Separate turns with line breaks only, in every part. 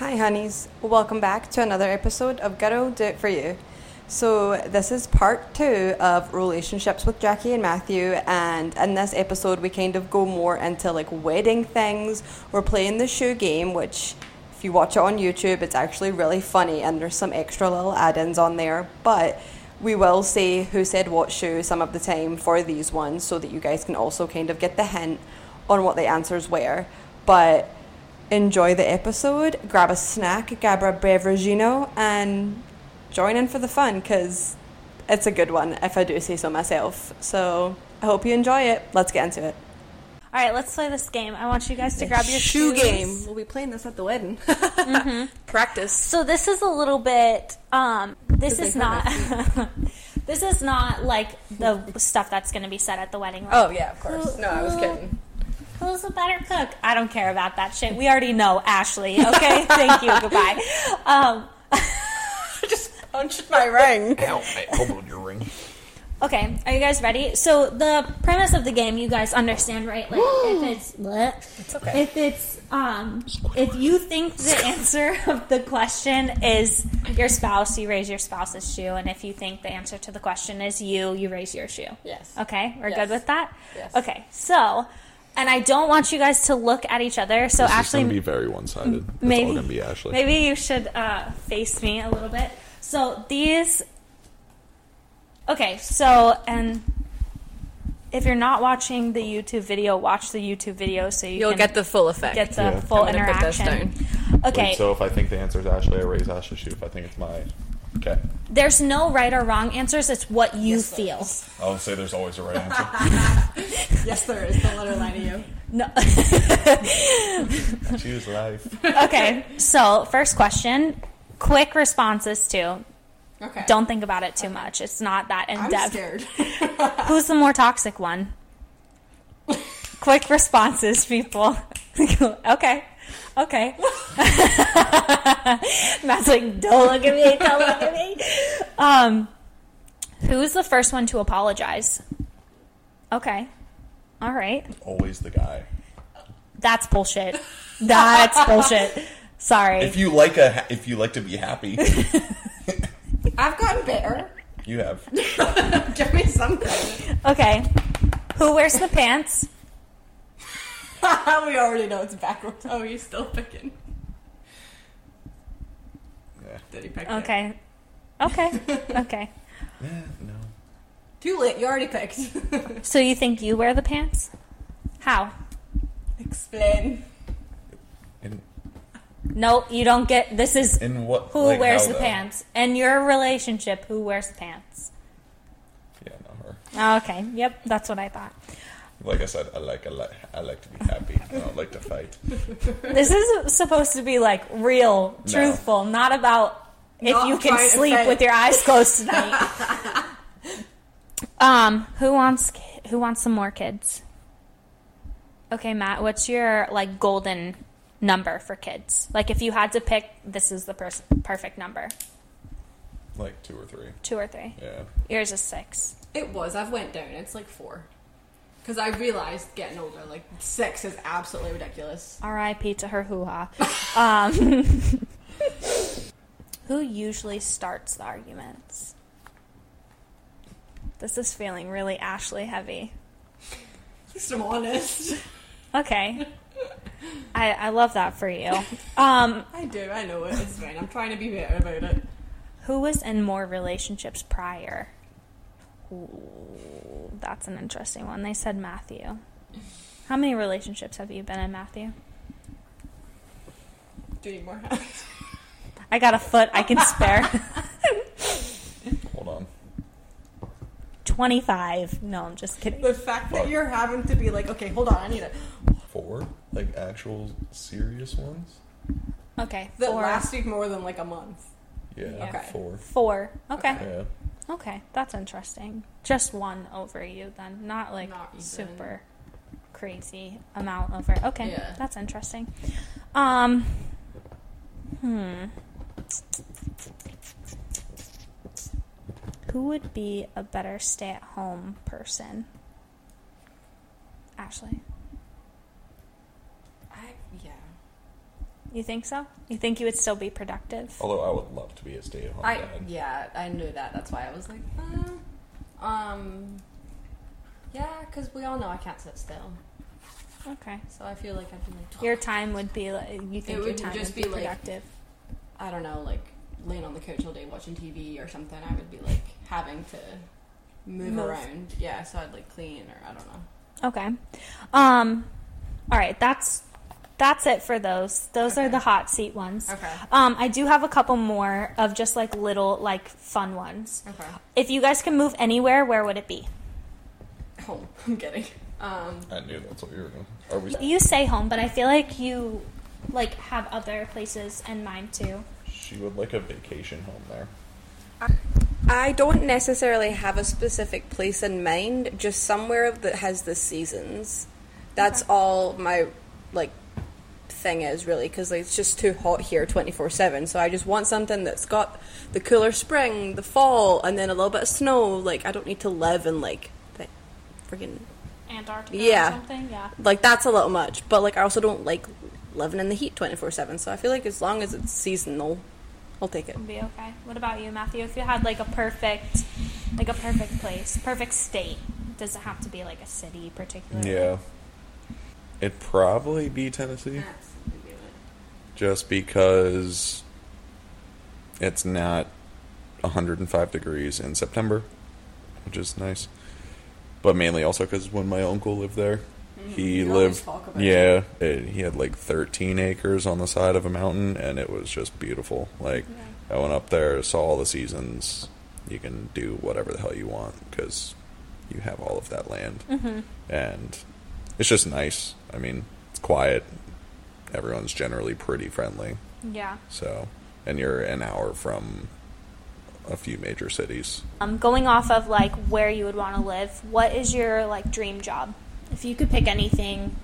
Hi, honeys. Welcome back to another episode of Ghetto Do It For You. So, this is part two of relationships with Jackie and Matthew, and in this episode, we kind of go more into like wedding things. We're playing the shoe game, which, if you watch it on YouTube, it's actually really funny, and there's some extra little add ins on there. But we will say who said what shoe some of the time for these ones so that you guys can also kind of get the hint on what the answers were. But enjoy the episode, grab a snack, grab a beveragino, and join in for the fun because it's a good one, if I do say so myself. So I hope you enjoy it. Let's get into it.
All right, let's play this game. I want you guys to grab your
shoe
shoes.
game. We'll be playing this at the wedding. Practice.
So this is a little bit. Um, this is not. this is not like the stuff that's going to be said at the wedding. Like,
Oh yeah, of course. No, I was kidding.
Who's a better cook? I don't care about that shit. We already know Ashley. Okay, thank you. Goodbye. Um,
Just punched my ring.
Ow, mate, hold on your ring.
okay, are you guys ready? So the premise of the game, you guys understand, right? Like if it's what?
okay.
If it's um, if you think the answer of the question is your spouse, you raise your spouse's shoe, and if you think the answer to the question is you, you raise your shoe.
Yes.
Okay, we're
Yes.
good with that.
Yes.
Okay, so. And I don't want you guys to look at each other. So
This
Ashley,
is gonna be very one-sided. It's
maybe
all gonna be Ashley.
Maybe you should uh, face me a little bit. So these. Okay, so and if you're not watching the YouTube video, watch the YouTube video so you
You'll
can
get the full effect.
get the
Yeah.
full
I'm gonna put this
interaction.
Wait,
Okay,
so if I think the answer is Ashley, I raise Ashley's shoe. If I think it's my, okay.
there's no right or wrong answers. It's what you feel.
I'll say there's always a right answer.
yes, there is. Don't let her lie to you.
No.
I choose life.
okay, so first question. Quick responses too.
Okay.
Don't think about it too much. It's not that in
I'm
depth.
scared.
Who's the more toxic one? Quick responses, people. okay. Okay. Matt's like, don't look at me, don't look at me. Um, who's the first one to apologize? Okay. All right.
Always the guy.
That's bullshit. That's bullshit. Sorry.
If you like a, if you like to be happy,
I've gotten better.
you have.
Give me some credit.
okay. Who wears the pants?
we already know it's backwards. Oh, he's still picking.
Yeah.
Did he pick it?
Okay. Okay. Okay.
Yeah. No.
Too late. You already picked.
So you think you wear the pants? How?
Explain.
In
Nope, you don't get. This is
in what?
who
like,
wears
how,
the
though?
pants. In your relationship, who wears the pants?
Yeah, not her.
Oh, okay. Yep, that's what I thought.
Like I said, I like, I like, I like to be happy. I don't like to fight.
This is supposed to be like real,
No.
truthful, not about if
Not
you can sleep with your eyes closed tonight. um, who wants who wants some more kids? Okay, Matt, what's your like golden number for kids? Like if you had to pick, this is the pers- perfect number.
Like two or three.
Two or three.
Yeah.
Yours is six.
It was. I've went down. It's like four. Because I realized getting older, like six is absolutely ridiculous.
R.I.P. to her hoo ha. Um, who usually starts the arguments? This is feeling really Ashley heavy.
At least I'm honest.
Okay. I, I love that for you. Um,
I do. I know it. It's fine. I'm trying to be better about it.
who was in more relationships prior? Ooh, that's an interesting one. They said Matthew. How many relationships have you been in, Matthew?
Do you more hands?
I got a foot I can spare.
Hold on.
25. No, I'm just kidding.
The fact that
Fuck.
you're having to be like, okay, hold on, I need it.
Four? Like actual serious ones?
Okay.
That
four.
lasted more than like a month.
Yeah.
Okay.
Four.
Four. Okay.
Yeah.
Okay. That's interesting. Just one over you then. Not like
Not
super crazy amount over. Okay.
Yeah.
That's interesting. Um hmm. Who would be a better stay-at-home person? Ashley.
I yeah.
You think so? You think you would still be productive?
Although I would love to be a stay-at-home
I
dad.
yeah, I knew that. That's why I was like, uh, um, yeah, because we all know I can't sit still.
Okay.
So I feel like I'd be like,
Your time would be like you think your
would
time
just
would be,
be, like,
productive.
I don't know, like laying on the couch all day watching TV or something. I would be like having to move,
Move.
around. Yeah, so I'd like clean or I don't know.
Okay. Um all right, that's that's it for those. Those are the hot seat ones.
Okay.
Um I do have a couple more of just like little like fun ones.
Okay.
If you guys can move anywhere, where would it be?
Home. I'm kidding. Um,
I knew that's what you were going. Are we...
You say home, but I feel like you like have other places in mind too.
She would like a vacation home there.
I don't necessarily have a specific place in mind, just somewhere that has the seasons. That's all my like thing is really because like, it's just too hot here 24/7. So I just want something that's got the cooler spring, the fall, and then a little bit of snow. Like I don't need to live in like the freaking
Antarctica
Yeah.
or something? Yeah.
like that's a little much. But like I also don't like living in the heat 24/7. So I feel like as long as it's seasonal, I'll take it.
Would be okay. What about you, Matthew? If you had like a perfect like a perfect place, perfect state, does it have to be like a city particularly?
Yeah. It'd probably be Tennessee. Just because it's not 105 degrees in September, which is nice. But mainly also because when my uncle lived there, he lived. Yeah, it, he had like 13 acres on the side of a mountain, and it was just beautiful. Like, I went up there, saw all the seasons. You can do whatever the hell you want because you have all of that land,
Mm-hmm.
and it's just nice. I mean, it's quiet. Everyone's generally pretty friendly.
Yeah.
So, and you're an hour from a few major cities.
Um, going off of like where you would want to live, what is your like dream job? If you could pick anything,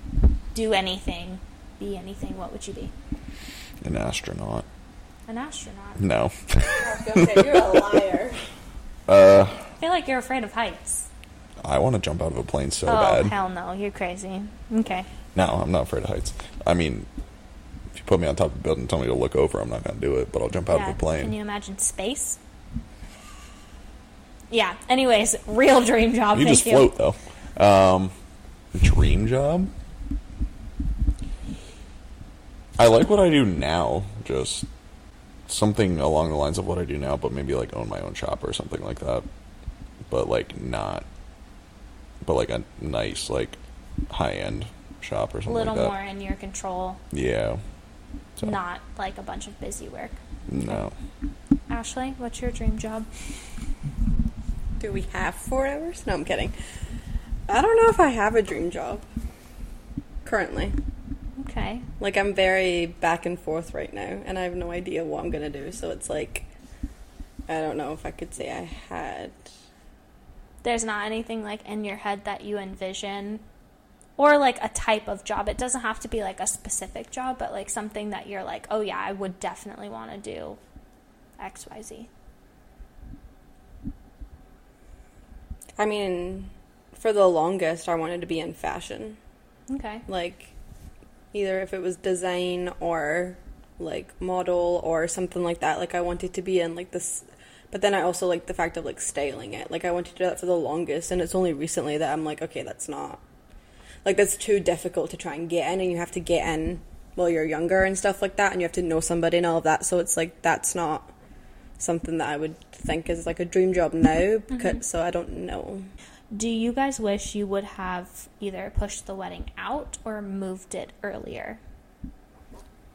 do anything, be anything, what would you be?
An astronaut.
An astronaut.
No.
You're a liar.
Uh,
I feel like you're afraid of heights.
I want to jump out of a plane so bad.
oh
bad.
hell no, you're crazy. Okay.
No, I'm not afraid of heights. I mean, if you put me on top of a building and tell me to look over, I'm not going to do it, but I'll jump out
yeah.
of a plane.
Can you imagine space? Yeah. Anyways, real dream job.
You just
you.
float though. Um, dream job. I like what I do now. Just something along the lines of what I do now, but maybe like own my own shop or something like that. But like not. But like a nice like high end shop or
A little
like that.
more in your control,
Yeah. So,
not like a bunch of busy work.
No.
Ashley, what's your dream job?
Do we have four hours? No, I'm kidding. I don't know if I have a dream job currently.
Okay.
Like I'm very back and forth right now, and I have no idea what I'm gonna do. So it's like I don't know if I could say I had.
There's not anything like in your head that you envision or like a type of job. It doesn't have to be like a specific job, but like something that you're like, "Oh yeah, I would definitely want to do XYZ."
I mean, for the longest, I wanted to be in fashion.
Okay.
like either if it was design or like model or something like that like i wanted to be in like this but then i also like the fact of like styling it like i wanted to do that for the longest and it's only recently that i'm like okay that's not like that's too difficult to try and get in and you have to get in while you're younger and stuff like that and you have to know somebody and all of that so it's like that's not something that i would think is like a dream job now mm-hmm. because, so i don't know
Do you guys wish you would have either pushed the wedding out or moved it earlier?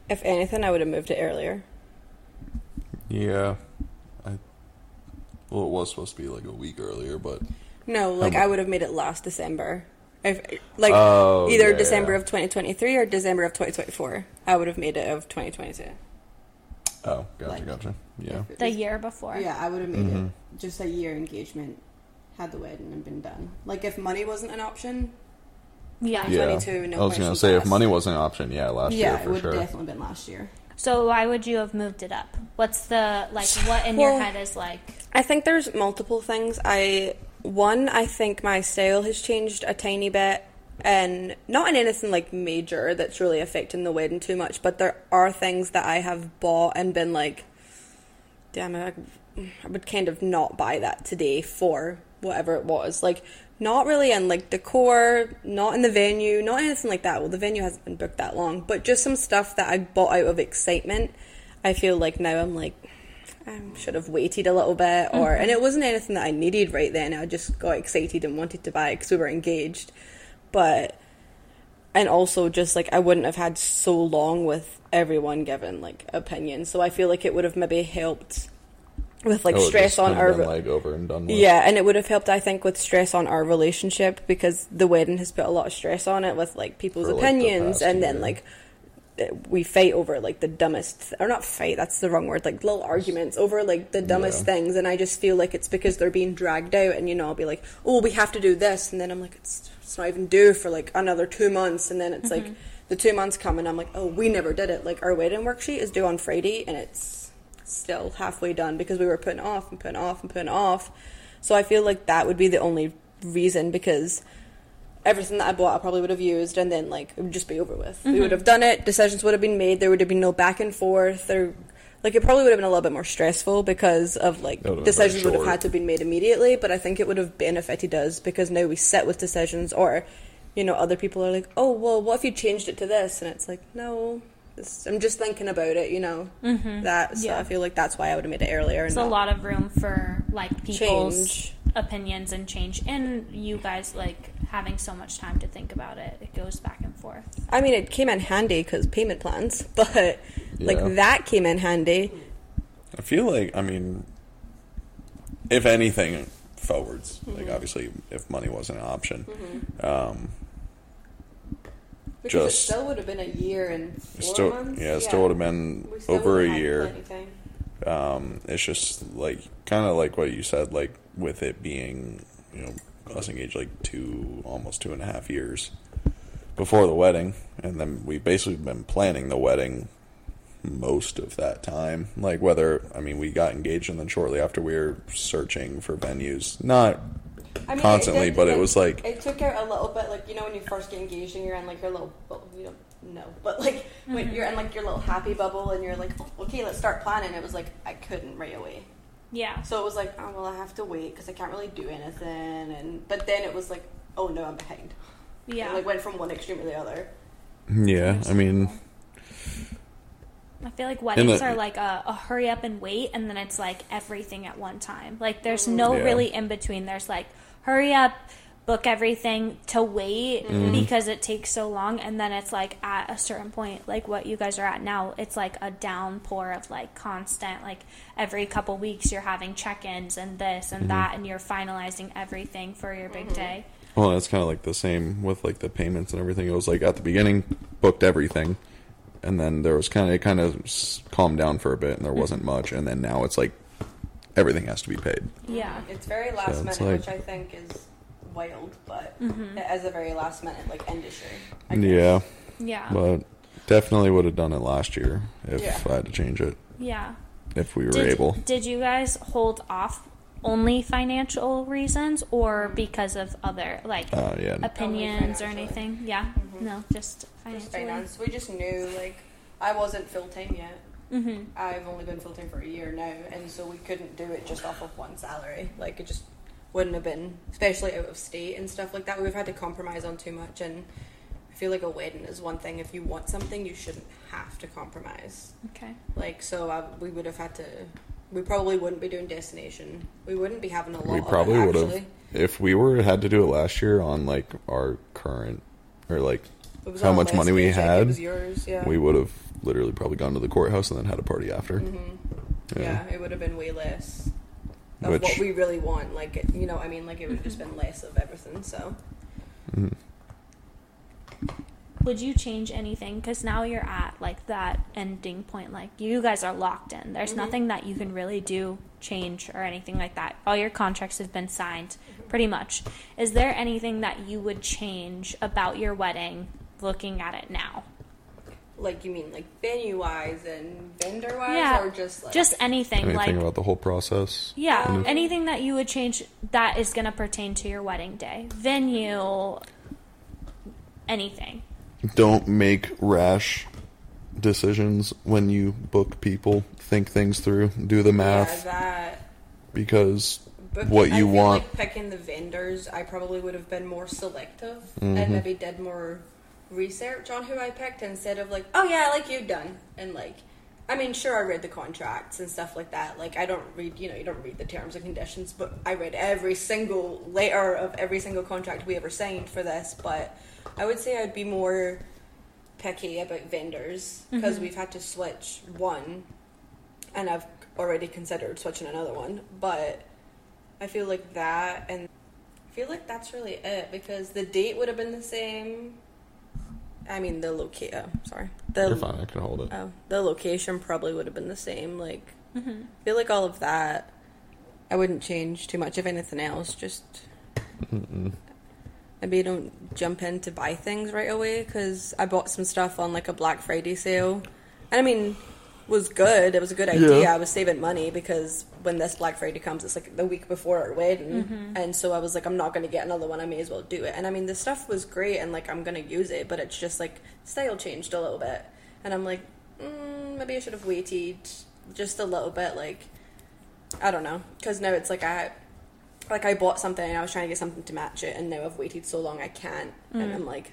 if anything i would have moved it earlier
Yeah. I. Well, it was supposed to be like a week earlier, but
No, um, like
mu-
I would have made it last December. If like
Oh,
either
yeah,
December
yeah.
of 2023 or December of 2024, I would have made it of 2022.
oh, gotcha,
Like-
gotcha. Yeah.
The year before.
Yeah, I would have made
Mhm.
it just a year engagement, had the wedding and been done. Like if money wasn't an option,
Yeah.
Yeah.
Yeah.
no
I was gonna
questions
say if money wasn't an option, yeah, last year.
yeah,
year
it would
sure.
have definitely been last year.
So why would you have moved it up? What's the like what in your head is like
I think there's multiple things. I one, I think my style has changed a tiny bit and not in anything like major that's really affecting the wedding too much, but there are things that I have bought and been like, damn it, I, I would kind of not buy that today for whatever it was. Like, not really in like decor, not in the venue, not anything like that. Well, the venue hasn't been booked that long, but just some stuff that I bought out of excitement. I feel like now I'm like, I should have waited a little bit, or mm-hmm. and it wasn't anything that I needed right then. I just got excited and wanted to buy because we were engaged, but and also just like I wouldn't have had so long with everyone giving like opinions, so I feel like it would have maybe helped with like
Oh,
stress on our
been, like over and done with.
yeah, and it would have helped, I think, with stress on our relationship because the wedding has put a lot of stress on it with like people's
For, like,
opinions,
past
and then like we fight over like the dumbest, or not fight, that's the wrong word, like little arguments over like the dumbest
Yeah.
things, and I just feel like it's because they're being dragged out, and you know, I'll be like, oh, we have to do this, and then I'm like, it's, it's not even due for like another two months, and then it's like mm-hmm. the two months come, and I'm like, oh, we never did it. Like our wedding worksheet is due on Friday, and it's still halfway done because we were putting off and putting off and putting off. So I feel like that would be the only reason because everything that I bought I probably would have used and then like it would just be over with. We would have done it, decisions would have been made, there would have been no back and forth or like it probably would have been a little bit more stressful because of like
would
decisions would have had to have been made immediately, but I think it would have benefited us because now we sit with decisions or you know, other people are like, "Oh, well, what if you changed it to this?" And it's like, "No, this, I'm just thinking about it," you know. Mm-hmm. That so
Yeah.
I feel like that's why I would have made it earlier.
There's
and
a lot of room for like people's
Change.
Opinions and change, and you guys like having so much time to think about it. It goes back and forth.
I mean, it came in handy because payment plans, but
Yeah.
like that came in handy.
I feel like, I mean, if anything, forwards.
Mm-hmm.
Like, obviously, if money wasn't an option, um,
Because
Just-
it still would have been a year and four
still,
months.
yeah, it still would have been over a year. Um, it's just like kind of like what you said, like with it being, you know, us engaged like two, almost two and a half years before the wedding, and then we've basically been planning the wedding most of that time. Like whether, I mean, we got engaged and then shortly after we were searching for venues, not
I mean,
constantly,
did-
but it was like
it took out a little bit, like you know, when you first get engaged and you're in like your little, well, you don't know, but like when mm-hmm. you're in like your little happy bubble and you're like, oh, okay, let's start planning. It was like I couldn't right away,
Yeah.
so it was like, oh well, I have to wait because I can't really do anything. And but then it was like, oh no, I'm behind.
Yeah.
It like went from one extreme to the other.
yeah. I mean,
I feel like weddings
the-
are like a, a hurry up and wait, and then it's like everything at one time. Like there's mm-hmm. no
Yeah.
really in between. There's like hurry up, book everything to wait mm-hmm. because it takes so long, and then it's like at a certain point, like what you guys are at now, it's like a downpour of like constant, like every couple weeks you're having check-ins and this and mm-hmm. that, and you're finalizing everything for your big mm-hmm. day.
Well, that's kind of like the same with like the payments and everything. It was like at the beginning, booked everything, and then there was kind of it kind of calmed down for a bit, and there wasn't much, and then now it's like everything has to be paid.
Yeah.
It's very last
So
minute,
like-
which I think is wild, but
Mm-hmm.
it is a very last minute like industry. I guess.
Yeah,
Yeah.
but definitely would have done it last year if
Yeah.
I had to change it
yeah.
if we were
did,
able.
Did you guys hold off only financial reasons or because of other like
Uh, yeah,
opinions or anything? Yeah. No, just
Just finance. We just knew like I wasn't full time yet.
Mm-hmm.
I've only been full time for a year now, and so we couldn't do it just off of one salary. Like it just wouldn't have been, especially out of state and stuff like that. We've had to compromise on too much, and I feel like a wedding is one thing. If you want something, you shouldn't have to compromise.
Okay.
Like so, I, we would have had to. We probably wouldn't be doing destination. We wouldn't be having a lot.
we
of
probably would have
actually.
if we were had to do it last year on like our current or like how much money we had,
yours, yeah.
we would have literally probably gone to the courthouse and then had a party after.
Mhm. Yeah. it would have been way less of
Which-
what we really want. Like, it, you know, I mean, like it would have just been less of everything. So,
Mhm.
Would you change anything? Because now you're at like that ending point. Like you guys are locked in. There's
Mhm.
nothing that you can really do, change, or anything like that. All your contracts have been signed, pretty much. Is there anything that you would change about your wedding, looking at it now?
Like, you mean like venue wise and vendor wise,
Yeah,
or just like
Just anything,
Anything
like
about the whole process?
yeah,
Um,
anything that you would change that is going to pertain to your wedding day, venue, anything.
Don't make rash decisions when you book people. Think things through. Do the math
Yeah, that.
because
But
what
I
you
feel
want.
Like picking the vendors, I probably would have been more selective
Mm-hmm.
and maybe did more research on who I picked instead of like, oh yeah, I like you done, and like, I mean, sure, I read the contracts and stuff like that. Like, I don't read, you know, you don't read the terms and conditions, but I read every single letter of every single contract we ever signed for this. But I would say I'd be more picky about vendors mm-hmm. because we've had to switch one and I've already considered switching another one, but I feel like that and I feel like that's really it because the date would have been the same. I mean, the location. Sorry, the
You're fine. I can hold it.
Oh, the location probably would have been the same. Like,
Mm-hmm.
I feel like all of that, I wouldn't change too much. of anything else, just maybe don't jump in to buy things right away because I bought some stuff on like a Black Friday sale, and I mean, was good. It was a good idea.
Yeah.
I was saving money because when this Black Friday comes, it's like the week before our wedding, and so I was like, I'm not going to get another one. I may as well do it. And I mean, the stuff was great, and like I'm going to use it, but it's just like style changed a little bit, and I'm like, mm, maybe I should have waited just a little bit. Like, I don't know, because now it's like I. Like I bought something and I was trying to get something to match it, and now I've waited so long I can't, and I'm like,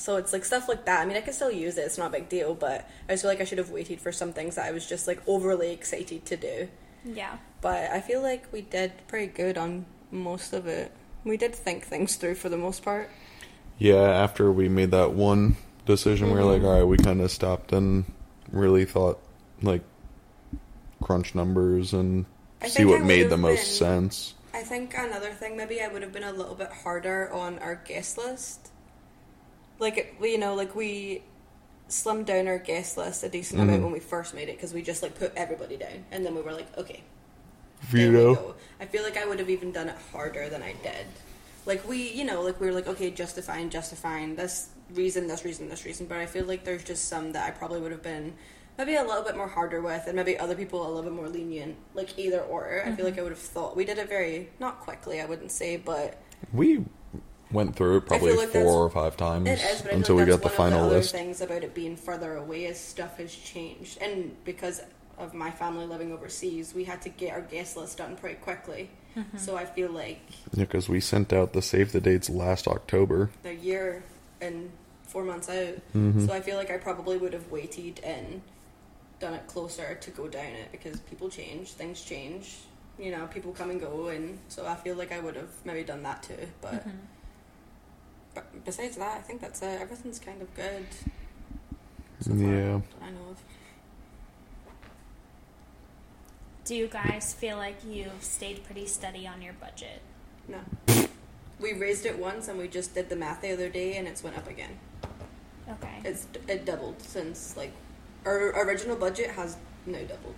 so it's like stuff like that. I mean, I can still use it; it's not a big deal. But I just feel like I should have waited for some things that I was just like overly excited to do.
Yeah.
But I feel like we did pretty good on most of it. We did think things through for the most part.
Yeah, after we made that one decision, we were
Mm-hmm.
like, all right, we kind of stopped and really thought, like, crunch numbers and
I
see what made
would've
the most
been-
sense.
I think another thing maybe I would have been a little bit harder on our guest list. Like it- you know, like we slimmed down our guest list a decent amount
Mhm.
when we first made it because we just like put everybody down, and then we were like, okay, There we go. I feel like I would have even done it harder than I did. Like we, you know, like we were like, okay, justifying, justifying this reason, this reason, this reason. But I feel like there's just some that I probably would have been maybe a little bit more harder with, and maybe other people a little bit more lenient. Like either or. I feel like I would have thought we did it very not quickly. I wouldn't say, but
We went through it probably
like
four or five times
it is. But I
until
feel
we
like
got
that's
the
one of
final
the other
list.
things about it being further away as stuff has changed, and because of my family living overseas, we had to get our guest list done pretty quickly. So I feel like
Yeah, because we sent out the save the dates last October.
a year and four months out.
Mhm.
So I feel like I probably would have waited and done it closer to go down it because people change, things change, you know, people come and go, and so I feel like I would have maybe done that too. But, but besides that, I think that's it. Everything's kind of good. So far,
Yeah.
I know of.
Do you guys feel like you've stayed pretty steady on your budget?
No. we raised it once and we just did the math the other day and it's went up again.
Okay.
It's it doubled since like our original budget has now doubled.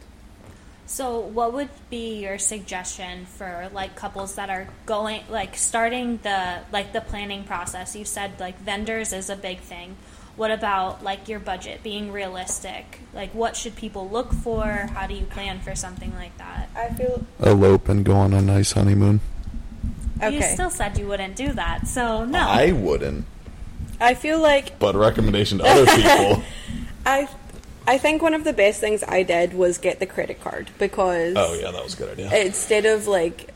So, what would be your suggestion for like couples that are going like starting the like the planning process? You said like vendors is a big thing. What about like your budget being realistic? Like what should people look for? How do you plan for something like that?
I feel
Elope and go on a nice honeymoon. Okay.
You still said you wouldn't do that. So, no.
I wouldn't,
I feel like
but a recommendation to other people.
I I think one of the best things I did was get the credit card because
oh yeah, that was a good idea.
instead of like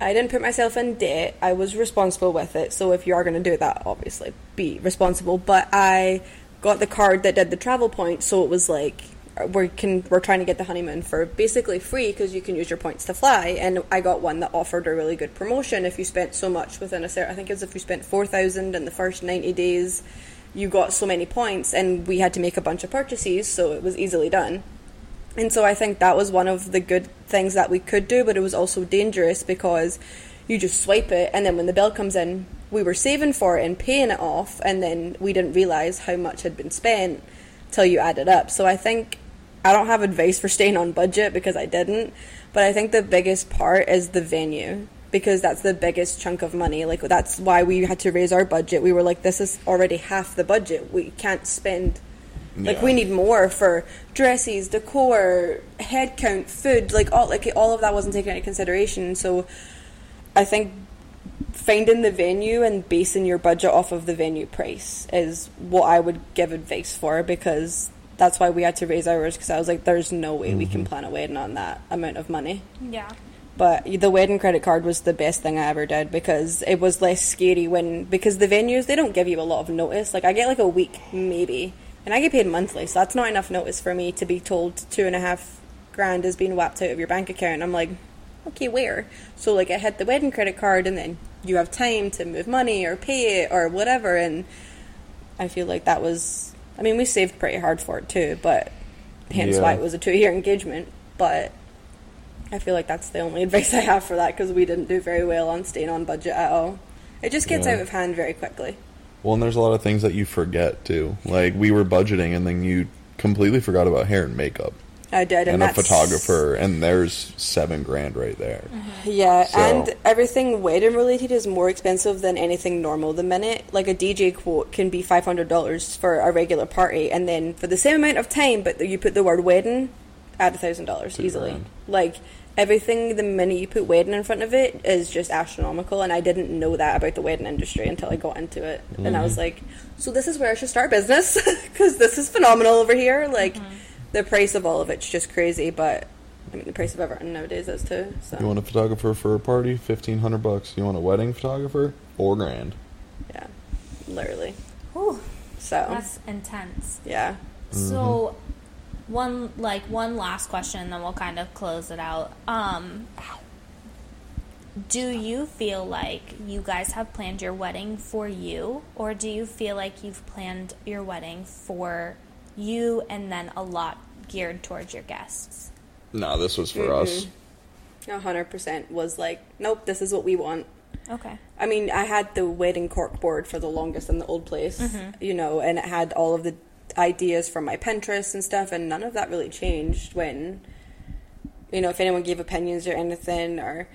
I didn't put myself in debt. I was responsible with it. So if you are going to do that, obviously be responsible. But I got the card that did the travel points, so it was like we can we're trying to get the honeymoon for basically free because you can use your points to fly. And I got one that offered a really good promotion if you spent so much within a certain. I think it was if you spent four thousand in the first ninety days, you got so many points, and we had to make a bunch of purchases, so it was easily done. And so I think that was one of the good things that we could do, but it was also dangerous because you just swipe it, and then when the bill comes in, we were saving for it and paying it off, and then we didn't realize how much had been spent till you add it up. So I think I don't have advice for staying on budget because I didn't, but I think the biggest part is the venue because that's the biggest chunk of money. Like that's why we had to raise our budget. We were like, this is already half the budget. We can't spend like
Yeah.
we need more for dresses, decor, head count, food, like all like all of that wasn't taken into consideration. So I think finding the venue and basing your budget off of the venue price is what I would give advice for because that's why we had to raise ours because I was like, there's no way we can mm-hmm. plan a wedding on that amount of money.
Yeah.
But the wedding credit card was the best thing I ever did because it was less scary when because the venues they don't give you a lot of notice. Like I get like a week maybe, and I get paid monthly, so that's not enough notice for me to be told two and a half grand is being wiped out of your bank account. I'm like, okay, where? So like I had the wedding credit card, and then you have time to move money or pay it or whatever, and I feel like that was. I mean, we saved pretty hard for it too, but hence
Yeah.
why it was a two year engagement. But I feel like that's the only advice I have for that because we didn't do very well on staying on budget at all. It just gets
Yeah.
out of hand very quickly.
Well, and there's a lot of things that you forget too. Like we were budgeting, and then you completely forgot about hair and makeup
I did, and,
and a photographer, and there's seven grand right there.
Yeah,
So-
and everything wedding related is more expensive than anything normal. The minute like a DJ quote can be five hundred dollars for a regular party, and then for the same amount of time, but you put the word wedding, add a thousand dollars easily.
grand.
Like everything, the minute you put wedding in front of it is just astronomical, and I didn't know that about the wedding industry until I got into it, and I was
Mm-hmm.
like, so this is where I should start business because this is phenomenal over here. Like
Mm-hmm.
the price of all of it's just crazy, but. I mean, the price of everything nowadays is too. So.
You want a photographer for a party? Fifteen hundred bucks. You want a wedding photographer? Four grand.
Yeah, literally.
Whew,
So
that's intense.
yeah,
So, one like one last question, and then we'll kind of close it out. Um, do you feel like you guys have planned your wedding for you, or do you feel like you've planned your wedding for you, and then a lot geared towards your guests?
No, this was for us.
hundred percent was like, nope, this is what we want.
Okay.
I mean, I had the wedding cork board for the longest in the old place, you know, and it had all of the ideas from my Pinterest and stuff, and none of that really changed when, you know, if anyone gave opinions or anything, or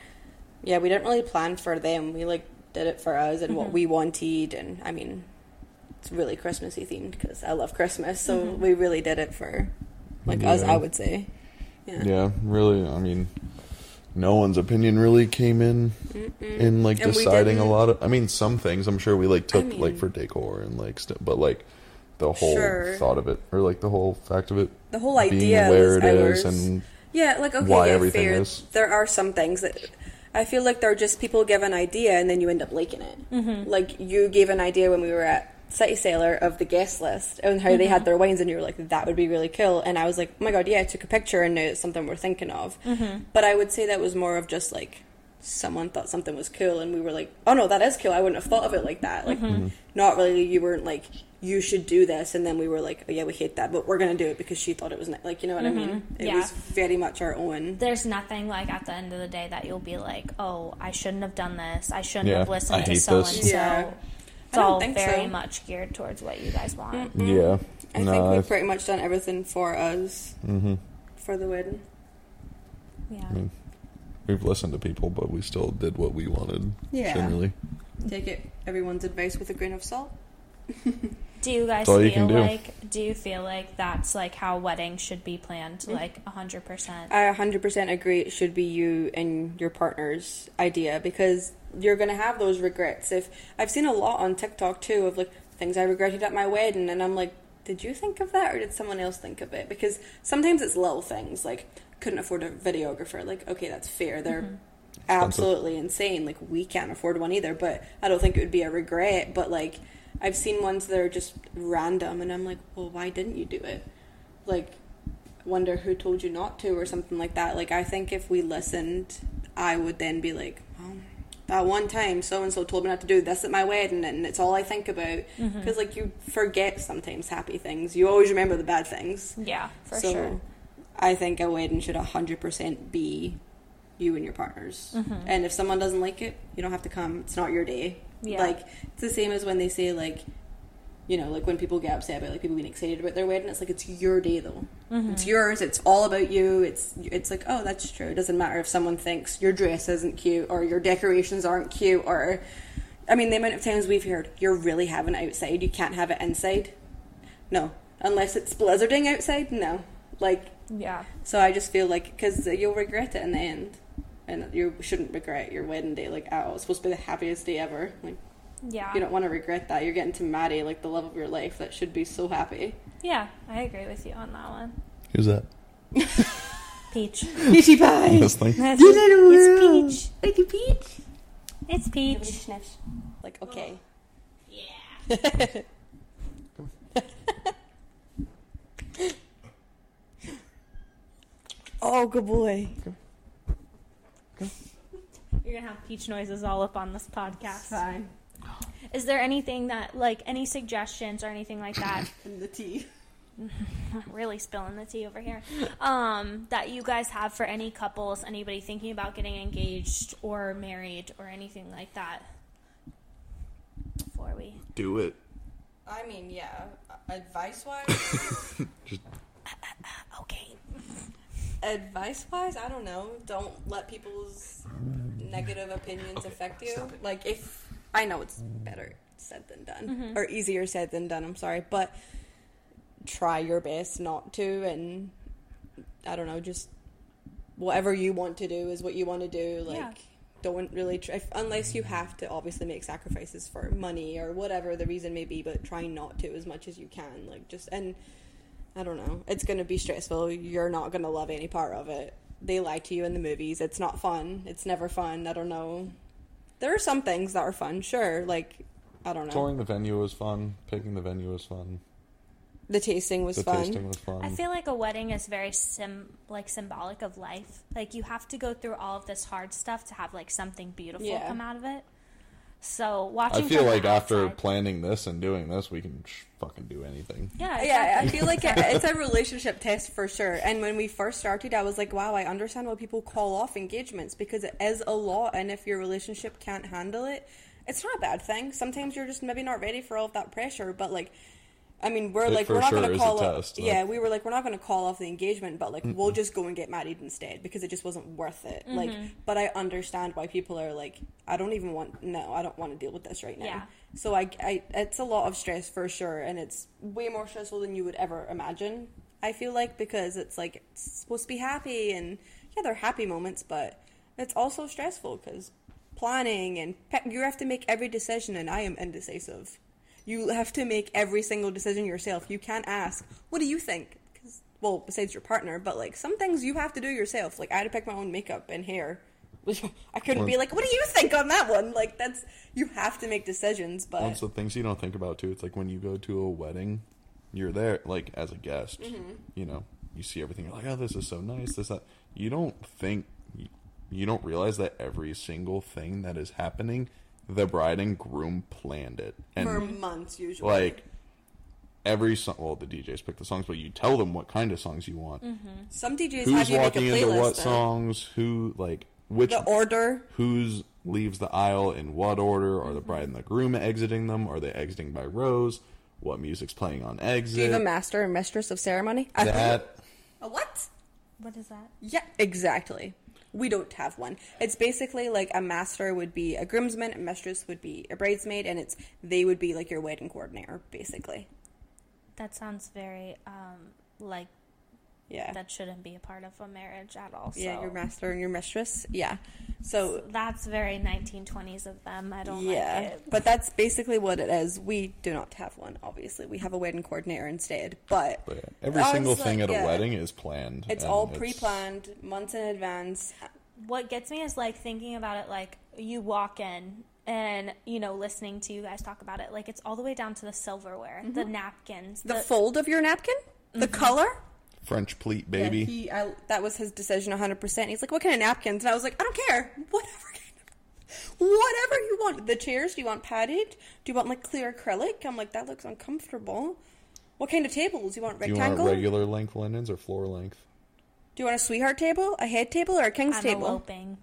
yeah, we didn't really plan for them. We like did it for us and what mm-hmm. we wanted, and I mean, it's really Christmassy themed because I love Christmas, so mm-hmm. we really did it for like us. I would say, yeah.
Yeah, really. I mean, no one's opinion really came in in like
And
deciding a lot of. I mean, some things I'm sure we like took
mean-
like for decor and like, st- but like the whole
Sure.
thought of it or like the whole fact of it
The whole
being
idea
where it is
ours.
and
Yeah, like okay,
why
yeah,
everything
fair.
is.
There are some things that I feel like they're just people give an idea and then you end up liking it. Mm-hmm. Like you gave an idea when we were at City Sailor of the guest list and how they had their wines, and you were like, "That would be really cool." And I was like, "Oh my god, yeah!" I took a picture, and now it's something we're thinking of. But I would say that was more of just like someone thought something was cool, and we were like, "Oh no, that is cool." I wouldn't have thought of it like that. Like, mm-hmm. Mm-hmm. not really. You weren't like, "You should do this," and then we were like, "Oh yeah, we hate that, but we're gonna do it because she thought it was ni-. like, you know what I mm-hmm. mean?" It
Yeah.
was very much our own.
There's nothing like at the end of the day that you'll be like, oh, I shouldn't have done this. I shouldn't
Yeah,
have
I
listened to
hate
so and
this.
so.
Yeah.
It's
I don't
all
think
very
so.
much geared towards what you guys want.
yeah.
I
no,
think we've pretty much done everything for us
mhm.
for the wedding.
Yeah. Mm.
Mean, we've listened to people, but we still did what we wanted.
Yeah.
Generally,
Take it everyone's advice with a grain of salt.
Do you guys
That's all you
feel
can do.
like do you feel like that's like how weddings should be planned?
Mm-hmm.
Like hundred percent.
I 100% agree it should be you and your partner's idea because you're going to have those regrets. If I've seen a lot on TikTok too of like things I regretted at my wedding and I'm like, did you think of that or did someone else think of it? Because sometimes it's little things like couldn't afford a videographer. Like, okay, that's fair. They're mm-hmm. absolutely insane. Like we can't afford one either, but I don't think it would be a regret, but like I've seen ones that are just random and I'm like, "Well, why didn't you do it?" Like wonder who told you not to or something like that. Like I think if we listened, I would then be like, well, that one time so and so told me not to do this at my wedding, and it's all I think about. Mm-hmm. Because like you forget sometimes happy things, you always remember the bad things.
Yeah, for
so
sure.
I think a wedding should hundred percent be you and your partners.
Mm-hmm.
And if someone doesn't like it, you don't have to come. It's not your day.
Yeah.
Like it's the same as when they say like you know, like when people get upset about like people being excited about their wedding, it's like it's your day though.
Mm-hmm.
It's yours. It's all about you. It's it's like oh that's true. It doesn't matter if someone thinks your dress isn't cute or your decorations aren't cute or, I mean the amount of times we've heard you're really having it outside. You can't have it inside. No, unless it's blizzarding outside. No, like
Yeah.
so I just feel like because you'll regret it in the end. and you shouldn't regret your wedding day like at all. It's supposed to be the happiest day ever. Like
Yeah.
you don't want to regret that. You're getting to marry like the love of your life. That should be so happy.
Yeah, I agree with you on that one.
Who's that?
Peach.
Peachy pie.
This thing?
That's
You little
it's. Peach.
Thank you, Peach.
It's Peach.
Like okay.
Yeah.
Oh, good boy.
You're gonna have peach noises all up on this podcast.
Fine.
Is there anything that, like, any suggestions or anything like that?
And the tea.
really spilling the tea over here. Um, that you guys have for any couples, anybody thinking about getting engaged or married or anything like that? Before we.
Do it.
I mean, yeah. Advice wise,
Just uh, uh, uh,
Okay.
Advice wise, I don't know. Don't let people's negative opinions affect you. Like if I know it's better said than done, mm-hmm. or easier said than done. I'm sorry, but try your best not to, and I don't know, just whatever you want to do is what you want to do. Like.
Yeah.
Don't really try, if, unless you have to obviously make sacrifices for money or whatever the reason may be, but try not to as much as you can. Like just and I don't know. It's going to be stressful. You're not going to love any part of it. They lie to you in the movies. It's not fun. It's never fun. I don't know. There are some things that are fun, sure. Like, I don't know.
touring the venue was fun. Picking the venue was fun.
The tasting was
the
fun.
tasting was fun.
I feel like a wedding is very sim like symbolic of life. Like you have to go through all of this hard stuff to have like something beautiful
Yeah.
come out of it. So watching.
I feel
from
like after
outside-
planning this and doing this, we can sh- fucking do anything.
Yeah.
Yeah, I feel like it's a relationship test for sure. And when we first started, I was like, wow, I understand why people call off engagements because it is a lot. And if your relationship can't handle it, it's not a bad thing. Sometimes you're just maybe not ready for all of that pressure. But like, I mean, we're
It
like, we're not
sure
going to call off.
test,
Yeah,
like-
we were like, we're not going to call off the engagement, but like, we'll just go and get married instead because it just wasn't worth it. Mm-hmm. Like, but I understand why people are like, I don't even want. No, I don't want to deal with this right now.
Yeah.
So I, I, it's a lot of stress for sure, and it's way more stressful than you would ever imagine. I feel like because it's like it's supposed to be happy, and yeah, they're happy moments, but it's also stressful because planning and pe- you have to make every decision, and I am indecisive. You have to make every single decision yourself. You can't ask, "What do you think?" Because well, besides your partner, but like some things you have to do yourself. Like I had to pick my own makeup and hair. I couldn't be like, "What do you think on that one?" Like that's you have to make decisions. But
also things you don't think about too. It's like when you go to a wedding, you're there like as a guest.
Mm-hmm.
You know, you see everything. You're like, oh, this is so nice. This that. You don't think. You, you don't realize that every single thing that is happening, the bride and groom planned it, and
for months usually.
like every song. Well, the DJs pick the songs, but you tell them what kind of songs you want. Mm-hmm.
some DJs
Who's
have you make a
walking
playlist.
into what
though.
songs? Who like which
The order.
who's leaves the aisle in what order? Are the bride and the groom exiting them? Are they exiting by rows? What music's playing on exit?
Do you have a master and mistress of ceremony? I-
that
a what?
What is that?
Yeah, exactly. We don't have one. It's basically like a master would be a groomsman, a mistress would be a bridesmaid, and it's they would be like your wedding coordinator, basically.
That sounds very um like
Yeah.
that shouldn't be a part of a marriage at all.
yeah, your master and your mistress. Yeah. So
That's very 1920s of them. I don't
yeah,
like it.
but that's basically what it is. We do not have one. Obviously, we have a wedding coordinator instead. But
but yeah, every
I was
single
like,
thing at
yeah,
a wedding is planned.
It's
and
all pre-planned, months in advance.
What gets me is like thinking about it like you walk in and you know listening to you guys talk about it like it's all the way down to the silverware, the mm-hmm. napkins,
The fold of your napkin, the mm-hmm. color.
French pleat,
Yeah,
baby.
he, I, that was his decision 100%. He's like, what kind of napkins? And I was like, I don't care. Whatever whatever you want. The chairs, do you want padded? Do you want like clear acrylic? I'm like, that looks uncomfortable. What kind of tables? Do you want
Do you want regular length linens or floor length?
do you want a sweetheart table, a head table, or a king's table?
I'm
table?
eloping.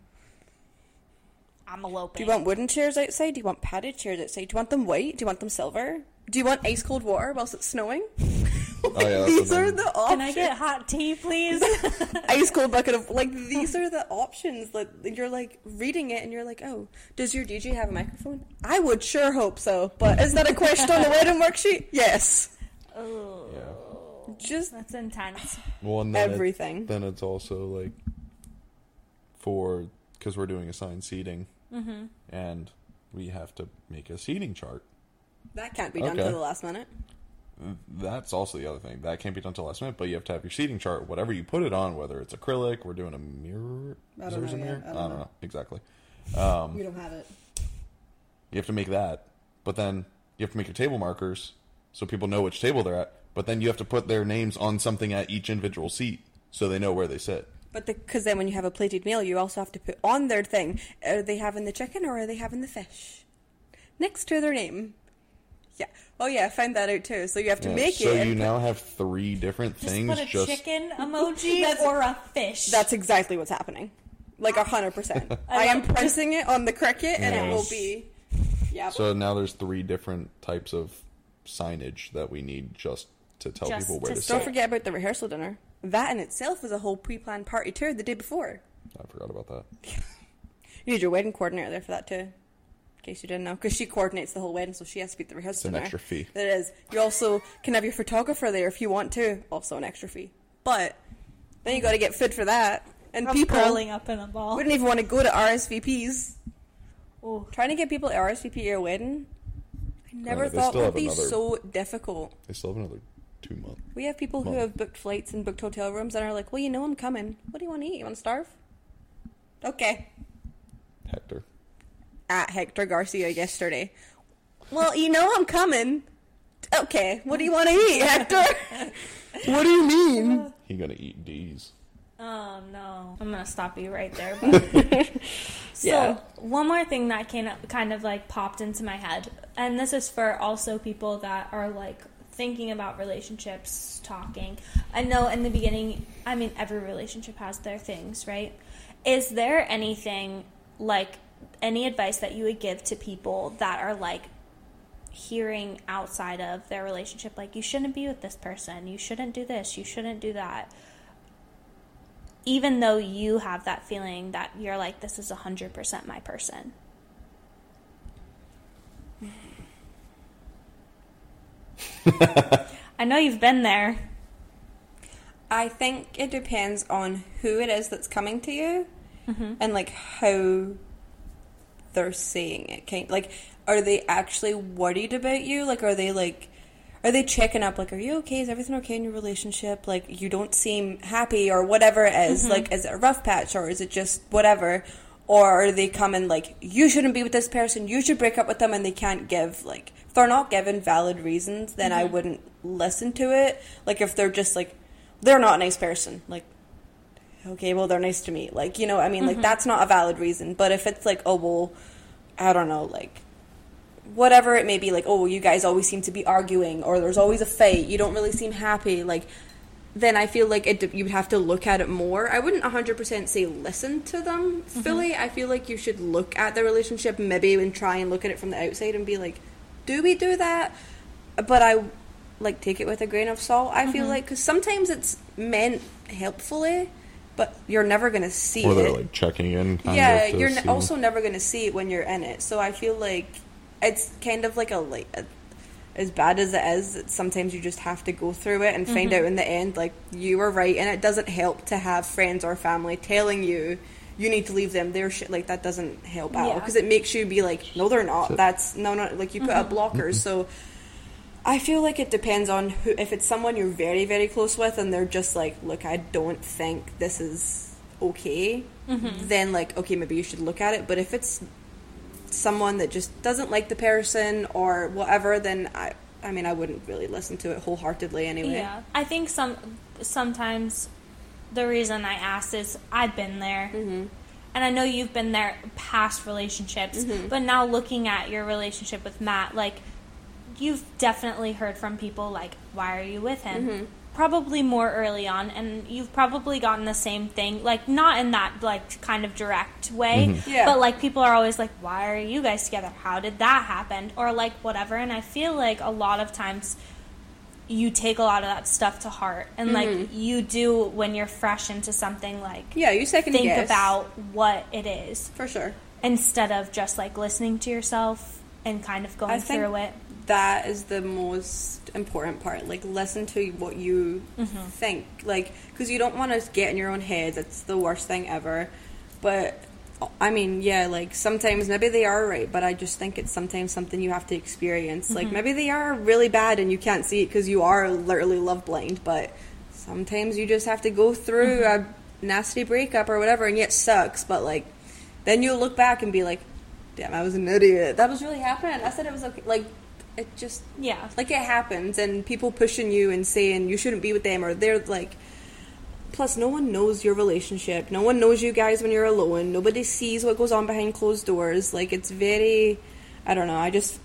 I'm eloping.
Do you want wooden chairs outside? Do you want padded chairs outside? Do you want them white? Do you want them silver? Do you want ice cold water whilst it's snowing?
Oh yeah,
These are the options.
Can I get hot tea, please?
ice cold bucket of like these are the options that you're like reading it and you're like, oh, does your DJ have a microphone? I would sure hope so, but is that a question on the wedding worksheet? Yes.
oh,
Yeah.
Just
that's intense.
Well, and then it-
Everything.
then it's also like for because we're doing assigned seating, mm-hmm. and we have to make a seating chart.
That can't be done
Okay.
to the last minute.
That's also the other thing that can't be done till last minute. But you have to have your seating chart, whatever you put it on, whether it's acrylic, we're doing a mirror.
I
Is
don't
there's a
know
mirror?
yet. I don't know.
exactly.
we don't have it.
You have to make that, but then you have to make your table markers so people know which table they're at. But then you have to put their names on something at each individual seat so they know where they sit.
But because then when you have a plated meal, you also have to put on their thing: are they having the chicken or are they having the fish? Next to their name. Yeah. Oh yeah, I found that out too. So you have to
Yeah,
make
so
it. and
you
put-
now have three different
Just
things.
put a
just
chicken emoji
That's-
or a fish.
That's exactly what's happening. Like a hundred percent. I am
love-
pressing it on the cricket, and it will
Fish.
be. Yeah.
so now there's three different types of signage that we need just to tell
Just
people where
to
to,
Don't forget about the rehearsal dinner. That in itself was a whole pre-planned party tour the day before.
I forgot about that.
You need your wedding coordinator there for that too. In case you didn't know, because she coordinates the whole wedding, so she has to be at the rehearsal
It's an extra fee.
It is. You also can have your photographer there if you want to. Also an extra fee. But then you got to get food for that. And
I'm
people
curling up in a ball.
wouldn't even want to go to RSVPs.
Oh,
Trying to get people to RSVP your wedding, I never
Granted,
thought
still
would
have
be
another-
so difficult.
They still have another two months.
We have people who have booked flights and booked hotel rooms and are like, "Well, you know I'm coming. What do you want to eat? You want to starve?" Okay.
Hector.
At Hector Garcia yesterday. Well, you know I'm coming. Okay. What do you want to eat, Hector? what do you mean?
He gonna eat D's.
Oh no! I'm gonna stop you right there. But. so
Yeah.
one more thing that came up, kind of like popped into my head, and this is for also people that are like thinking about relationships, talking. I know in the beginning, I mean, every relationship has their things, right? Is there anything like any advice that you would give to people that are like hearing outside of their relationship like you shouldn't be with this person. You shouldn't do this. You shouldn't do that. Even though you have that feeling that you're like this is 100% my person. I know you've been there.
I think it depends on who it is that's coming to you mm-hmm. and like how they're saying it. Kind like, are they actually worried about you? Like, are they like, are they checking up? Like, are you okay? Is everything okay in your relationship? Like, you don't seem happy or whatever it is. Mm-hmm. Like, is it a rough patch or is it just whatever? Or are they coming like, you shouldn't be with this person, you should break up with them, and they can't give, like, if they're not given valid reasons, then I mm-hmm. wouldn't listen to it. Like, if they're just like, they're not a nice person, like, okay, well, they're nice to me. Like, you know, I mean, like, mm-hmm. that's not a valid reason. But if it's like, oh, well, I don't know, like, whatever it may be, like, oh, you guys always seem to be arguing, or there's always a fight, you don't really seem happy, like, then I feel like it, you would have to look at it more. I wouldn't 100% say listen to them mm-hmm. fully. I feel like you should look at the relationship maybe and try and look at it from the outside and be like, do we do that? But I like take it with a grain of salt. I feel mm-hmm. like because sometimes it's meant helpfully, but you're never gonna see
Or they're
it.
like checking in. Kind
yeah,
of
you're
see-
n- also never gonna see it when you're in it. So I feel like it's kind of like a like a, as bad as it is. Sometimes you just have to go through it and find mm-hmm. out in the end like you were right, and it doesn't help to have friends or family telling you. You need to leave them. They're shit. Like that doesn't help out
Yeah.
because it makes you be like, no, they're not. That's no, no. Like you put up mm-hmm. blockers. Mm-hmm. So I feel like it depends on who. If it's someone you're very, very close with, and they're just like, "Look, I don't think this is okay," then like, okay, maybe you should look at it. But if it's someone that just doesn't like the person or whatever, then I, I mean, I wouldn't really listen to it wholeheartedly anyway.
Yeah, I think some sometimes the reason I asked is I've been there,
Mm-hmm.
and I know you've been there past relationships.
Mm-hmm.
But now looking at your relationship with Matt, like you've definitely heard from people like, "Why are you with him?"
Mm-hmm.
Probably more early on, and you've probably gotten the same thing, like not in that like kind of direct way,
Yeah.
but like people are always like, "Why are you guys together? How did that happen?" Or like whatever. And I feel like a lot of times you take a lot of that stuff to heart and like you do when you're fresh into something like
Yeah, you second
think
guess.
about what it is
for sure.
instead of just like listening to yourself and kind of going
I think
through it
that is the most important part. Like, listen to what you
Mm-hmm.
think. Like, because you don't want to get in your own head. That's the worst thing ever. But I mean, yeah, like sometimes maybe they are right, but I just think it's sometimes something you have to experience. Like
Mm-hmm.
maybe they are really bad and you can't see it because you are literally love blind, but sometimes you just have to go through
Mm-hmm.
a nasty breakup or whatever, and yet it sucks. But like, then you'll look back and be like, "Damn, I was an idiot. That was really happening. I said it was okay." Like, it just
Yeah.
like it happens, and people pushing you and saying you shouldn't be with them, or they're like. Plus, no one knows your relationship. No one knows you guys when you're alone. Nobody sees what goes on behind closed doors. Like, it's very. I don't know. I just.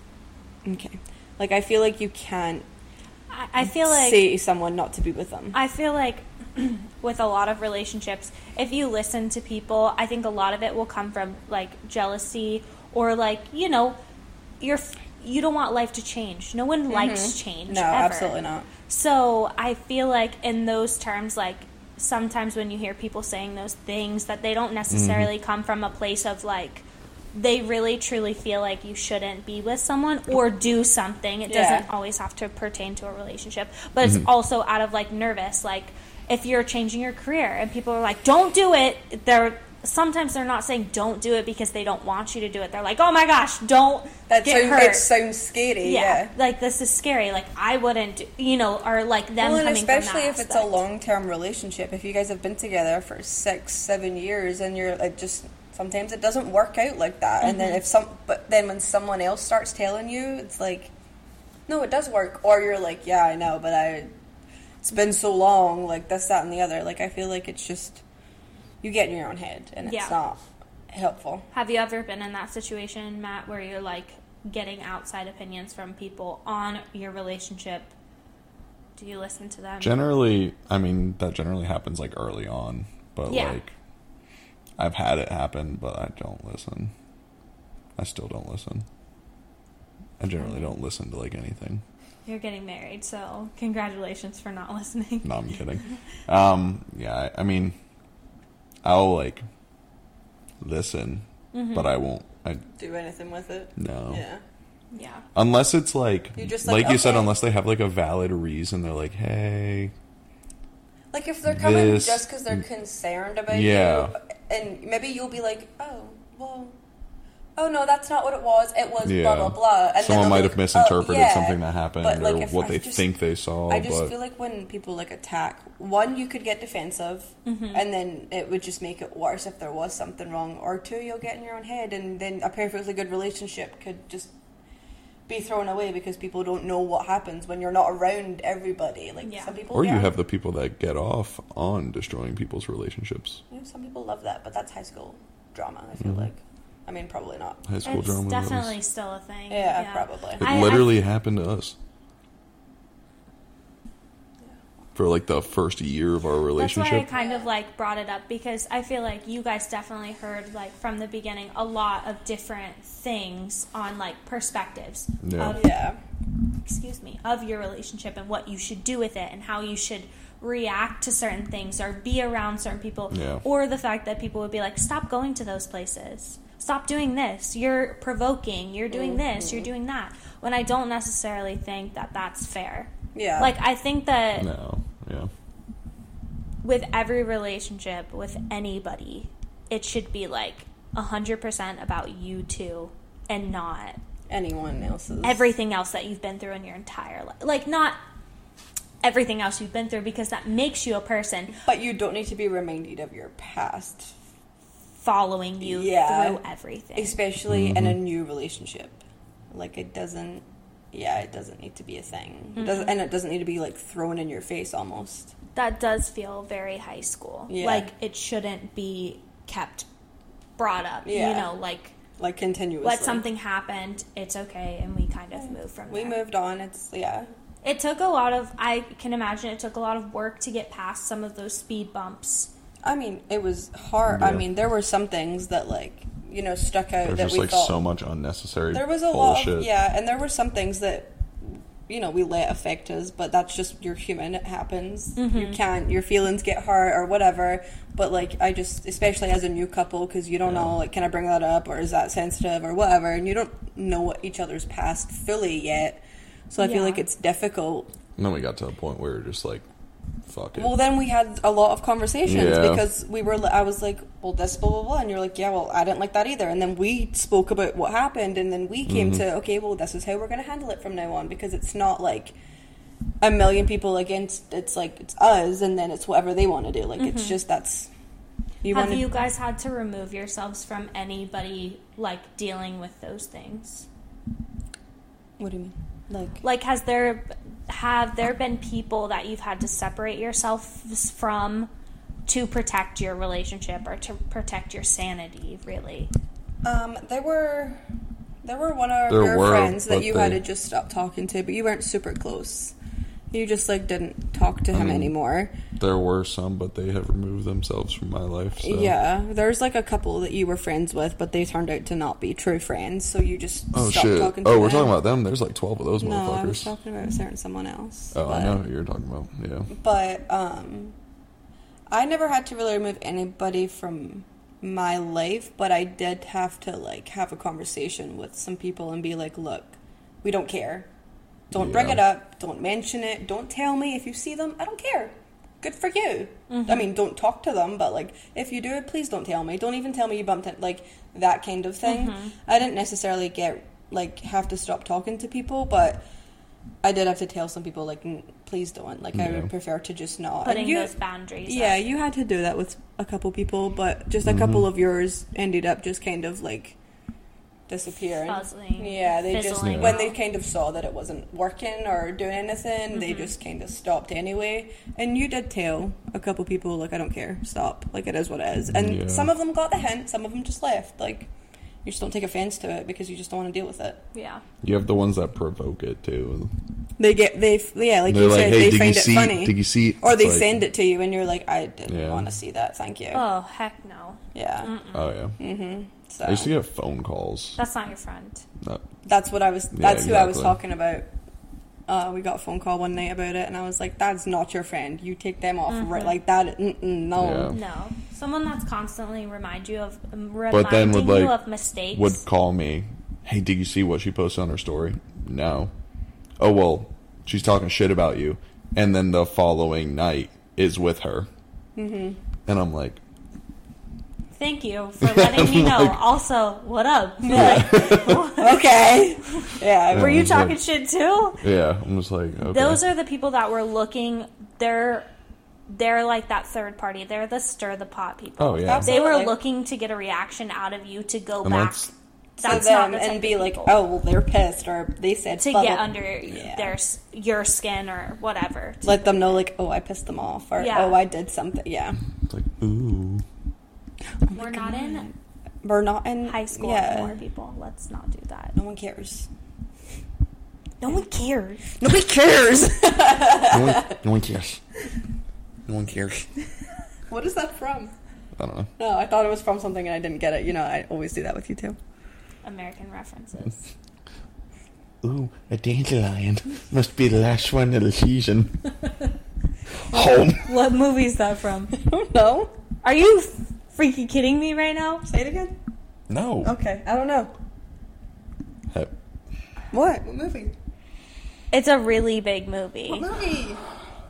Okay. Like, I feel like you can't
I, I feel like
say someone not to be with them.
I feel like with a lot of relationships, if you listen to people, I think a lot of it will come from like jealousy or like you know, you're you don't want life to change. No one likes change.
Mm-hmm. no,
ever.
absolutely not.
So I feel like in those terms, like sometimes when you hear people saying those things, that they don't necessarily come from a place of like they really truly feel like you shouldn't be with someone or do something. It
Yeah.
doesn't always have to pertain to a relationship, but it's also out of like nervous, like if you're changing your career and people are like, "Don't do it," they're sometimes they're not saying don't do it because they don't want you to do it. They're like, "Oh my gosh, don't
That
get
sounds,
hurt."
it sounds scary.
yeah,
Yeah.
like this is scary. Like I wouldn't, you know, or like them
Well, and
coming
especially if
that
it's a long term relationship. If you guys have been together for six, seven years, and you're like just sometimes it doesn't work out like that. And
Mm-hmm.
then if some, but then when someone else starts telling you, it's like, no, it does work. Or you're like, yeah, I know, but I, it's been so long, like this, that, and the other. Like I feel like it's just you get in your own head, and
Yeah.
it's not helpful.
Have you ever been in that situation, Matt, where you're like getting outside opinions from people on your relationship? Do you listen to them?
Generally, I mean, that generally happens like early on, but
Yeah.
like, I've had it happen, but I don't listen. I still don't listen. I generally don't listen to like anything.
You're getting married, so congratulations for not listening.
No, I'm kidding. Um, yeah, I, I mean, I'll like listen,
Mm-hmm.
but I won't. I
Do anything with it?
no.
Yeah.
Yeah.
Unless it's like,
You're just
like,
like,
you said, unless they have like a valid reason, they're like, hey,
Like if they're coming
This-
just because they're concerned about
Yeah.
you, and maybe you'll be like, oh, well, oh no, that's not what it was. It was
Yeah.
blah blah blah. And
someone
they'll
might
be
have
oh,
misinterpreted
oh, yeah.
something that happened
But, like,
or what
I
they
just-
think they saw.
I just
but
feel like when people like attack, one, you could get defensive, mm-hmm. and then it would just make it worse if there was something wrong. Or two, you'll get in your own head, and then a perfectly good relationship could just be thrown away because people don't know what happens when you're not around everybody. Like
Yeah.
some people,
or you
yeah.
have the people that get off on destroying people's relationships.
You know, some people love that, but that's high school drama. I feel mm-hmm. like. I mean, probably not.
High school
it's
drama. was-
definitely still a thing.
Yeah, probably.
It
I- I-
literally happened to us. For like the first year of our relationship,
That's why I kind of like brought it up because I feel like you guys definitely heard like from the beginning a lot of different things on like perspectives
Yeah.
of
Yeah.
excuse me of your relationship and what you should do with it and how you should react to certain things or be around certain people
Yeah.
or the fact that people would be like stop going to those places stop doing this you're provoking you're doing mm-hmm. this you're doing that when i don't necessarily think that that's fair
Yeah.
like i think that
No. Yeah.
with every relationship with anybody, it should be like 100% about you two and not
anyone else's.
everything else that you've been through in your entire life. Like, not everything else you've been through because that makes you a person
But you don't need to be reminded of your past,
following you
Yeah.
through everything.
especially in a mm-hmm. new relationship. Like it doesn't. Yeah, it doesn't need to be a thing. It doesn't, and it doesn't need to be like thrown in your face almost.
that does feel very high school.
Yeah.
Like, it shouldn't be kept brought up.
Yeah.
You know, like,
Like continuously.
let something happened, it's okay, and we kind of move from
We
there.
moved on. It's yeah.
It took a lot of, I can imagine it took a lot of work to get past some of those speed bumps.
I mean, it was hard. I mean, there were some things that like you know stuck out
There's
that
just
we
like
thought
so much unnecessary
there was a
bullshit.
lot of yeah, and there were some things that you know we let affect us, but that's just you're human. It happens. You mm-hmm. can't. Your feelings get hurt or whatever. But like I just, especially as a new couple, because you don't know like can I bring that up or is that sensitive or whatever, and you don't know what each other's past fully yet. So I
Yeah.
feel like it's difficult.
And then we got to a point where we're just like, fuck it.
Well, then we had a lot of conversations
Yeah.
because we were. I was like, "Well, this blah blah blah," and you're like, "Yeah, well, I didn't like that either." And then we spoke about what happened, and then we came
Mm-hmm.
to, "Okay, well, this is how we're going to handle it from now on," because it's not like a million people against. It's like it's us, and then it's whatever they want to do. Like it's just that's you
Have
want
you guys had to remove yourselves from anybody like dealing with those things?
What do you mean? Like
Like, has there have there been people that you've had to separate yourself from to protect your relationship or to protect your sanity? Really?
Um, there were there were one of
There
your
were,
friends that
but
you had to just stop talking to, but you weren't super close. You just like didn't talk to him
Um,
anymore.
there were some, but they have removed themselves from my life. So.
Yeah, there's like a couple that you were friends with, but they turned out to not be true friends. So you just
Oh
stopped
shit!
talking to
Oh,
them.
we're talking about them. There's like twelve of those
No, I was talking about certain someone else.
oh, I know who you're talking about. Yeah.
But um, I never had to really remove anybody from my life, but I did have to like have a conversation with some people and be like, "Look, we don't care. Don't bring it up. Don't mention it. Don't tell me if you see them. I don't care. Good for you. I mean, don't talk to them, but like if you do it, please don't tell me. Don't even tell me you bumped it. Like that kind of thing. I didn't necessarily get like have to stop talking to people, but I did have to tell some people like, "N- please don't. Like I would prefer to just not.
Putting
you-
those boundaries.
yeah,
up.
you had to do that with a couple people, but just a
Mm-hmm.
couple of yours ended up just kind of like disappearing.
Fuzzling,
Yeah, they just
fizzling
when they kind of saw that it wasn't working or doing anything, they
Mm-hmm.
just kind of stopped anyway. And you did tell a couple people like, I don't care, stop. Like it is what it is. And
Yeah.
some of them got the hint, some of them just left. Like you just don't take offense to it because you just don't want to deal with it.
yeah.
You have the ones that provoke it too.
They get they f- yeah, like
They're
you
like,
said,
"Hey,
they
did
find
you
it
see?
funny.
Did you see?"
or they
like-
send it to you and you're like, I didn't
Yeah.
want to see that, thank you.
Oh heck no.
Yeah.
Oh yeah.
Mm-hmm. So
I used to get phone calls.
That's not your friend.
Not-
that's what I was.
Yeah,
That's who I was talking about. Uh, we got a phone call one night about it, and I was like, "That's not your friend. You take them off right like that. No."
Yeah.
No. Someone that's constantly remind you of um,
But then would
you of mistakes.
would call me. Hey, did you see what she posted on her story? No. Oh well, she's talking shit about you, and then the following night is with her. Mm-hmm. And I'm like,
Thank you for letting me know.
Like-
also, what up? Like,
Okay. yeah.
were you
it's like-
talking shit too?
yeah. I'm just like, okay.
Those are the people that were looking. They're they're like that third party. They're the stir the pot people.
Oh yeah.
Absolutely.
They were looking to get a reaction out of you to go
And
back.
that's-
That's,
to
not
them
the
and be like, "Oh, well, they're pissed," or they said
to get
blah-
under
Yeah.
their your skin or whatever.
Let them know, like, "Oh, I pissed them off," or
Yeah.
"Oh, I did something." Yeah.
It's like, ooh.
We're not in
We're not in
high school
yeah.
anymore, people. Let's not do that.
No one cares.
No one cares.
Nobody cares.
No one, no one cares. No one cares.
what is that from?
I don't know.
No, I thought it was from something and I didn't get it. You know, I always do that with you too.
American references.
Ooh, a dandelion. Must be the last one of the season. Home.
what movie is that from?
no.
Are you freaking kidding me right now?
Say it again.
No.
Okay, I don't know.
Hey,
What? What movie?
It's a really big movie.
What movie?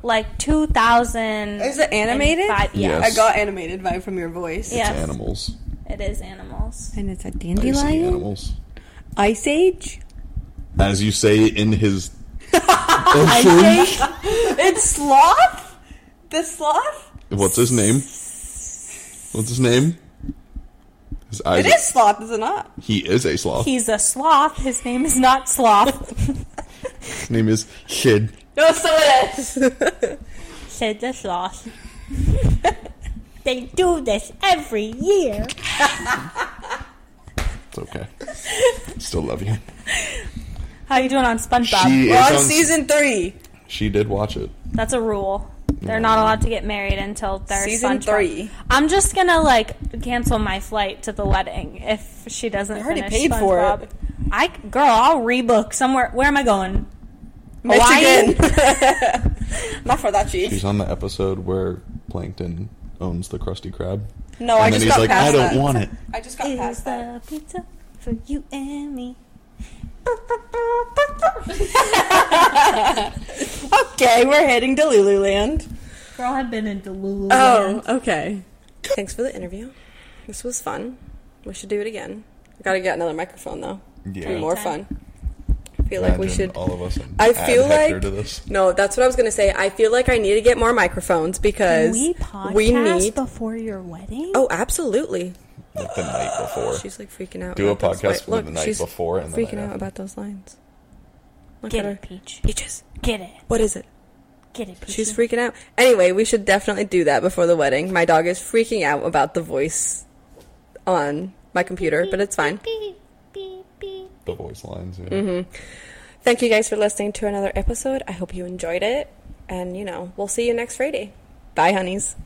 Like 2000.
Is it animated?
Yeah.
Yes.
I got animated vibe from your voice.
Yes.
animals.
It is animals.
And it's a
see
dandelion.
animals.
Ice Age.
As you say in his.
Ice Age. it's sloth. The sloth.
What's his name? What's his name? His eyes
It is sloth, is it not?
He is a sloth.
He's a sloth. His name is not Sloth.
His name is Sid.
No, so it is.
Sid the sloth. they do this every year.
It's okay. Still love you.
How are you doing on SpongeBob?
She
We're
is
on
on-
season three.
She did watch it.
That's a rule. They're not allowed to get married until they're
Season
SpongeBob.
three.
I'm just gonna like cancel my flight to the wedding if she doesn't
I already
finish
paid for it.
I girl, I'll rebook somewhere. Where am I going?
Michigan. not for that cheap.
She's on the episode where Plankton owns the Krusty Krab.
No, Oh, I
and
just
then he's
got
like,
past
I don't
that.
want it.
I just got
Is
past that.
the pizza for you and me?
Okay, we're heading to Lululand.
Girl, I've been in Lululemon.
Oh, okay. Thanks for the interview. This was fun. We should do it again. I gotta get another microphone though.
Yeah.
To be more
Anytime.
fun. I feel like we should.
all of us.
I feel
Hector
like
to this.
no. That's what I was gonna say. I feel like I need to get more microphones because
Can we podcast
we need.
before your wedding?
Oh, absolutely.
like the night before.
She's like freaking out.
Do a
about those
podcast
li-
for
Look,
the night
she's
before and the
freaking
night
out
after.
about those lines. Look
Get
at her.
it, Peach.
Peaches.
Get it.
What is it?
Get it, Peach.
She's freaking out. Anyway, we should definitely do that before the wedding. My dog is freaking out about the voice on my computer, but it's fine.
Beep, beep, beep.
The voice lines. Yeah.
Mm-hmm. Thank you guys for listening to another episode. I hope you enjoyed it. And, you know, we'll see you next Friday. Bye, honeys.